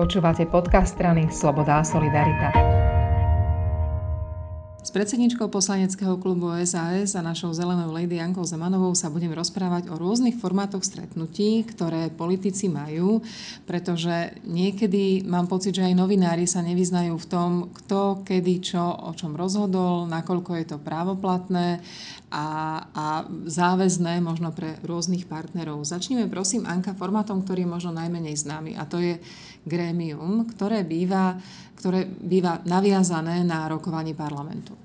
Počúvate podcast strany Sloboda a Solidarita. S predsedničkou poslaneckého klubu SAS a našou zelenou lady Jankou Zemanovou sa budem rozprávať o rôznych formátoch stretnutí, ktoré politici majú, pretože niekedy mám pocit, že aj novinári sa nevyznajú v tom, kto, kedy, čo, o čom rozhodol, nakoľko je to právoplatné a, a záväzné možno pre rôznych partnerov. Začneme prosím, Anka, formátom, ktorý je možno najmenej známy a to je grémium, ktoré býva, ktoré býva naviazané na rokovanie parlamentu.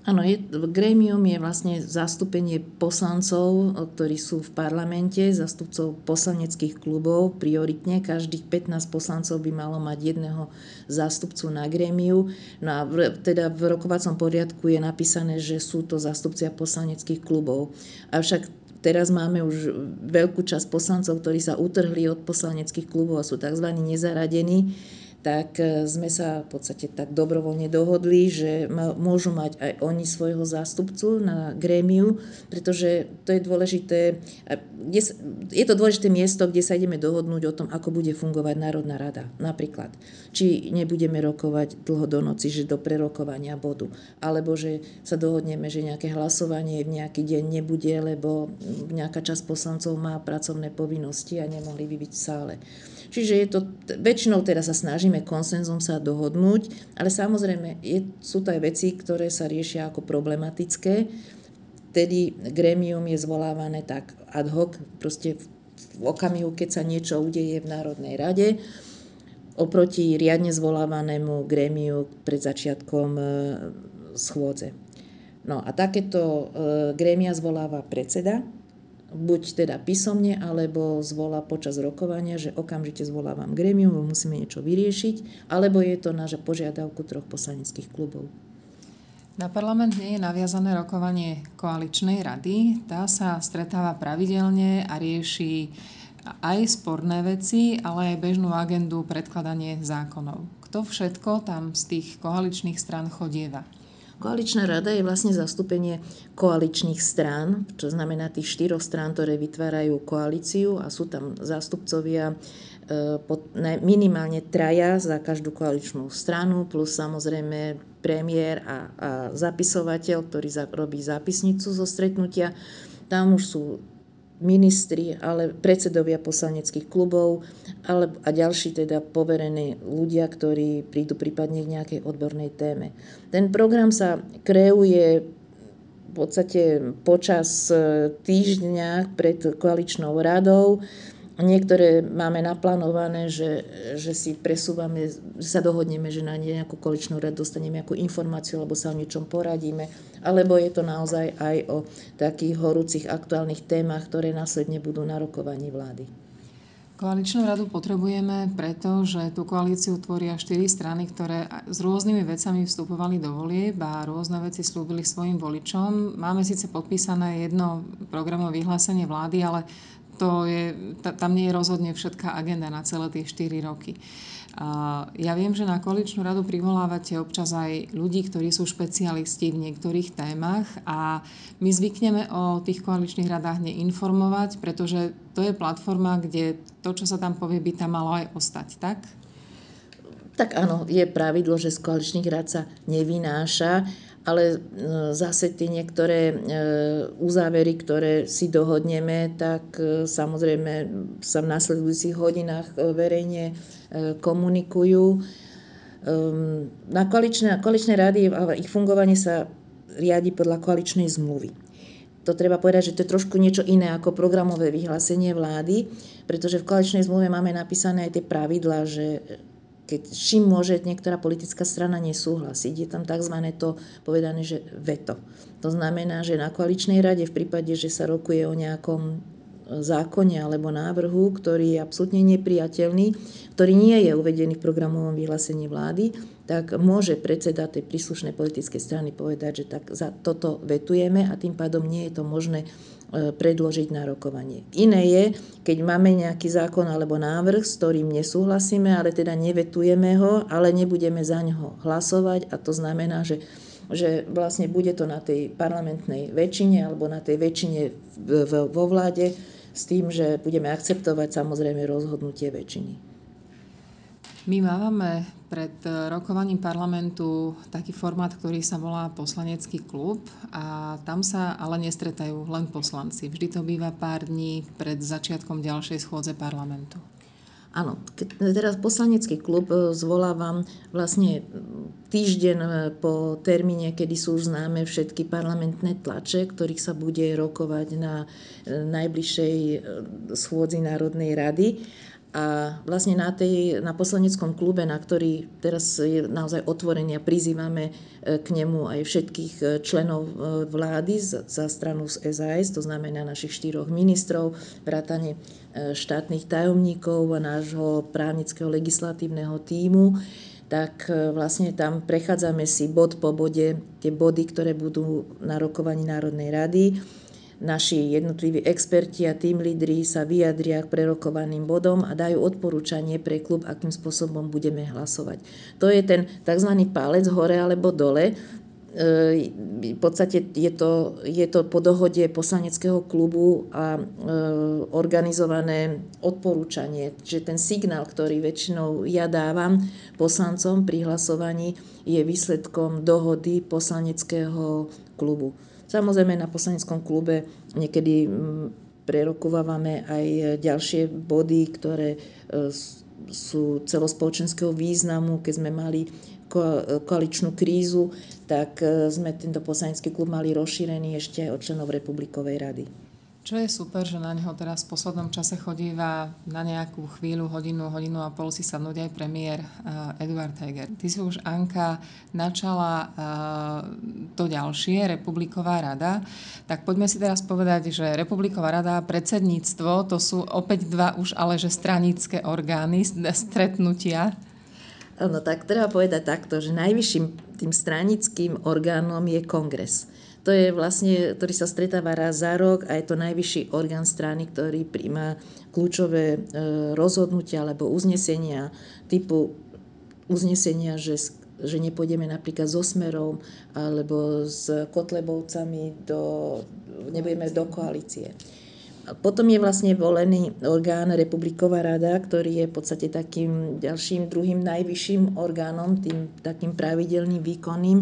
Áno, grémium je vlastne zastúpenie poslancov, ktorí sú v parlamente, zastupcov poslaneckých klubov. Prioritne každých 15 poslancov by malo mať jedného zástupcu na grémiu. No a v, teda v rokovacom poriadku je napísané, že sú to zástupcia poslaneckých klubov. Avšak Teraz máme už veľkú časť poslancov, ktorí sa utrhli od poslaneckých klubov a sú tzv. nezaradení tak e, sme sa v podstate tak dobrovoľne dohodli, že môžu mať aj oni svojho zástupcu na grémiu, pretože to je dôležité, je to dôležité miesto, kde sa ideme dohodnúť o tom, ako bude fungovať Národná rada. Napríklad, či nebudeme rokovať dlho do noci, že do prerokovania bodu, alebo že sa dohodneme, že nejaké hlasovanie v nejaký deň nebude, lebo nejaká časť poslancov má pracovné povinnosti a nemohli by byť v sále. Čiže je to, väčšinou teraz sa snažíme konsenzom sa dohodnúť, ale samozrejme je, sú to aj veci, ktoré sa riešia ako problematické. Tedy grémium je zvolávané tak ad hoc, proste v okamihu, keď sa niečo udeje v Národnej rade, oproti riadne zvolávanému grémiu pred začiatkom e, schôdze. No a takéto e, grémia zvoláva predseda buď teda písomne, alebo zvolá počas rokovania, že okamžite zvolávam gremium, musíme niečo vyriešiť, alebo je to na požiadavku troch poslaneckých klubov. Na parlament nie je naviazané rokovanie koaličnej rady. Tá sa stretáva pravidelne a rieši aj sporné veci, ale aj bežnú agendu predkladanie zákonov. Kto všetko tam z tých koaličných stran chodieva? Koaličná rada je vlastne zastúpenie koaličných strán, čo znamená tých štyroch strán, ktoré vytvárajú koalíciu a sú tam zástupcovia e, minimálne traja za každú koaličnú stranu, plus samozrejme premiér a, a zapisovateľ, ktorý robí zápisnicu zo stretnutia. Tam už sú ministri, ale predsedovia poslaneckých klubov ale, a ďalší teda poverení ľudia, ktorí prídu prípadne k nejakej odbornej téme. Ten program sa kreuje v podstate počas e, týždňa pred koaličnou radou. Niektoré máme naplánované, že, že si presúvame, že sa dohodneme, že na nejakú koaličnú radu dostaneme nejakú informáciu, alebo sa o niečom poradíme, alebo je to naozaj aj o takých horúcich aktuálnych témach, ktoré následne budú na rokovaní vlády. Koaličnú radu potrebujeme preto, že tú koalíciu tvoria štyri strany, ktoré s rôznymi vecami vstupovali do volieb a rôzne veci slúbili svojim voličom. Máme síce podpísané jedno programové vyhlásenie vlády, ale to je, tam nie je rozhodne všetká agenda na celé tie 4 roky. Ja viem, že na koaličnú radu privolávate občas aj ľudí, ktorí sú špecialisti v niektorých témach a my zvykneme o tých koaličných radách neinformovať, pretože to je platforma, kde to, čo sa tam povie, by tam malo aj ostať, tak? Tak áno, je pravidlo, že z koaličných rád sa nevynáša ale e, zase tie niektoré e, uzávery, ktoré si dohodneme, tak e, samozrejme sa v následujúcich hodinách verejne komunikujú. Ehm, na koaličné, koaličné rady a ich fungovanie sa riadi podľa koaličnej zmluvy. To treba povedať, že to je trošku niečo iné ako programové vyhlásenie vlády, pretože v koaličnej zmluve máme napísané aj tie pravidlá, že keď čím môže niektorá politická strana nesúhlasiť. Je tam tzv. to povedané, že veto. To znamená, že na koaličnej rade v prípade, že sa rokuje o nejakom zákone alebo návrhu, ktorý je absolútne nepriateľný, ktorý nie je uvedený v programovom vyhlásení vlády, tak môže predseda tej príslušnej politickej strany povedať, že tak za toto vetujeme a tým pádom nie je to možné E, predložiť na rokovanie. Iné je, keď máme nejaký zákon alebo návrh, s ktorým nesúhlasíme, ale teda nevetujeme ho, ale nebudeme za ňoho hlasovať a to znamená, že že vlastne bude to na tej parlamentnej väčšine alebo na tej väčšine vo vláde s tým, že budeme akceptovať samozrejme rozhodnutie väčšiny. My máme pred rokovaním parlamentu taký formát, ktorý sa volá poslanecký klub a tam sa ale nestretajú len poslanci. Vždy to býva pár dní pred začiatkom ďalšej schôdze parlamentu. Áno, teraz poslanecký klub e, zvolávam vlastne týždeň e, po termíne, kedy sú už známe všetky parlamentné tlače, ktorých sa bude rokovať na e, najbližšej schôdzi Národnej rady. A vlastne na, tej, na poslaneckom klube, na ktorý teraz je naozaj otvorený a prizývame e, k nemu aj všetkých e, členov e, vlády za, stranu z SAS, to znamená našich štyroch ministrov, vrátane štátnych tajomníkov a nášho právnického legislatívneho týmu, tak vlastne tam prechádzame si bod po bode tie body, ktoré budú na rokovaní Národnej rady naši jednotliví experti a tým lídri sa vyjadria k prerokovaným bodom a dajú odporúčanie pre klub, akým spôsobom budeme hlasovať. To je ten tzv. palec hore alebo dole. E, v podstate je to, je to po dohode poslaneckého klubu a e, organizované odporúčanie. Čiže ten signál, ktorý väčšinou ja dávam poslancom pri hlasovaní, je výsledkom dohody poslaneckého klubu. Samozrejme na poslaneckom klube niekedy mm, prerokovávame aj ďalšie body, ktoré e, sú celospoločenského významu. Keď sme mali koaličnú krízu, tak e, sme tento poslanecký klub mali rozšírený ešte od členov Republikovej rady. Čo je super, že na neho teraz v poslednom čase chodíva na nejakú chvíľu, hodinu, hodinu a pol si sadnúť aj premiér uh, Eduard Heger. Ty si už, Anka, načala uh, to ďalšie, Republiková rada. Tak poďme si teraz povedať, že Republiková rada a predsedníctvo, to sú opäť dva už ale že stranické orgány, stretnutia. No tak treba povedať takto, že najvyšším tým stranickým orgánom je kongres. To je vlastne, ktorý sa stretáva raz za rok a je to najvyšší orgán strany, ktorý príjma kľúčové e, rozhodnutia alebo uznesenia typu uznesenia, že, že nepôjdeme napríklad so Smerom alebo s Kotlebovcami do, nebudeme do koalície. Potom je vlastne volený orgán Republiková rada, ktorý je v podstate takým ďalším, druhým najvyšším orgánom, tým takým pravidelným výkonným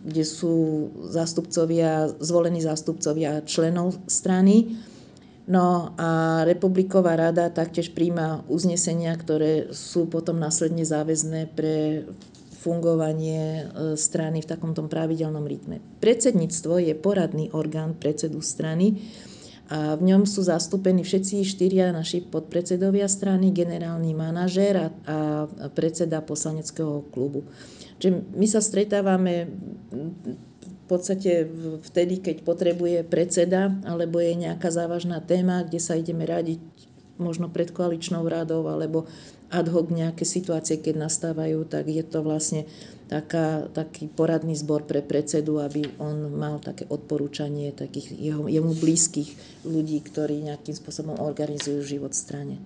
kde sú zástupcovia, zvolení zástupcovia členov strany. No a Republiková rada taktiež príjma uznesenia, ktoré sú potom následne záväzné pre fungovanie e, strany v takomto pravidelnom rytme. Predsedníctvo je poradný orgán predsedu strany a v ňom sú zastúpení všetci štyria naši podpredsedovia strany, generálny manažér a, a predseda poslaneckého klubu. Čiže my sa stretávame v podstate vtedy, keď potrebuje predseda, alebo je nejaká závažná téma, kde sa ideme radiť možno pred koaličnou radou, alebo ad hoc nejaké situácie, keď nastávajú, tak je to vlastne taká, taký poradný zbor pre predsedu, aby on mal také odporúčanie takých jeho, jemu blízkych ľudí, ktorí nejakým spôsobom organizujú život v strane.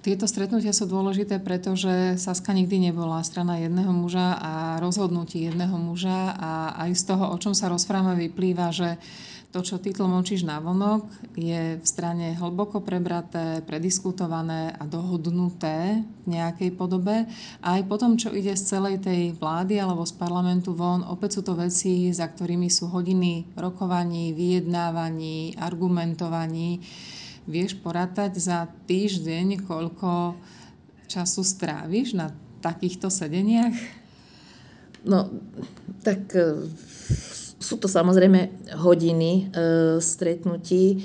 Tieto stretnutia sú dôležité, pretože Saska nikdy nebola strana jedného muža a rozhodnutí jedného muža a aj z toho, o čom sa rozprávame, vyplýva, že to, čo ty tlmočíš na vonok, je v strane hlboko prebraté, prediskutované a dohodnuté v nejakej podobe. A aj potom, čo ide z celej tej vlády alebo z parlamentu von, opäť sú to veci, za ktorými sú hodiny rokovaní, vyjednávaní, argumentovaní Vieš porátať za týždeň, koľko času stráviš na takýchto sedeniach? No, tak e, sú to samozrejme hodiny e, stretnutí,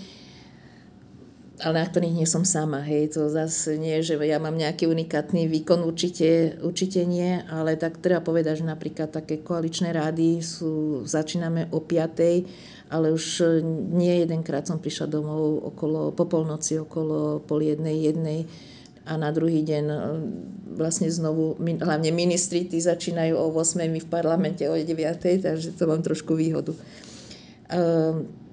ale na ktorých nie som sama. Hej, to zase nie, že ja mám nejaký unikátny výkon, určite, určite nie, ale tak treba povedať, že napríklad také koaličné rády sú, začíname o 5 ale už e, nie jedenkrát som prišla domov okolo, po polnoci, okolo pol jednej, jednej a na druhý deň e, vlastne znovu, hlavne ministri, tí začínajú o 8, my v parlamente o 9, takže to mám trošku výhodu. Ehm,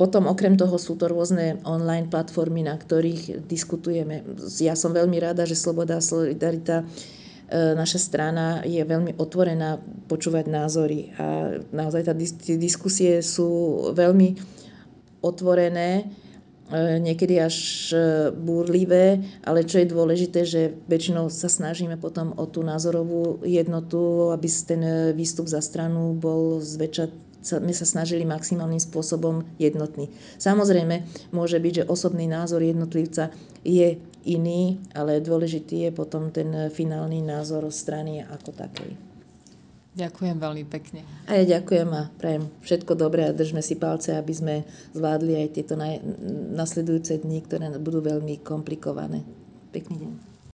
potom okrem toho sú to rôzne online platformy, na ktorých diskutujeme. Ja som veľmi rada, že Sloboda a Solidarita E, naša strana je veľmi otvorená počúvať názory a naozaj tá, tie diskusie sú veľmi otvorené niekedy až búrlivé, ale čo je dôležité, že väčšinou sa snažíme potom o tú názorovú jednotu, aby ten výstup za stranu bol zväčša sme sa snažili maximálnym spôsobom jednotný. Samozrejme, môže byť, že osobný názor jednotlivca je iný, ale dôležitý je potom ten finálny názor strany ako takej. Ďakujem veľmi pekne. A ja ďakujem a prajem všetko dobré a držme si palce, aby sme zvládli aj tieto nasledujúce dni, ktoré budú veľmi komplikované. Pekný deň.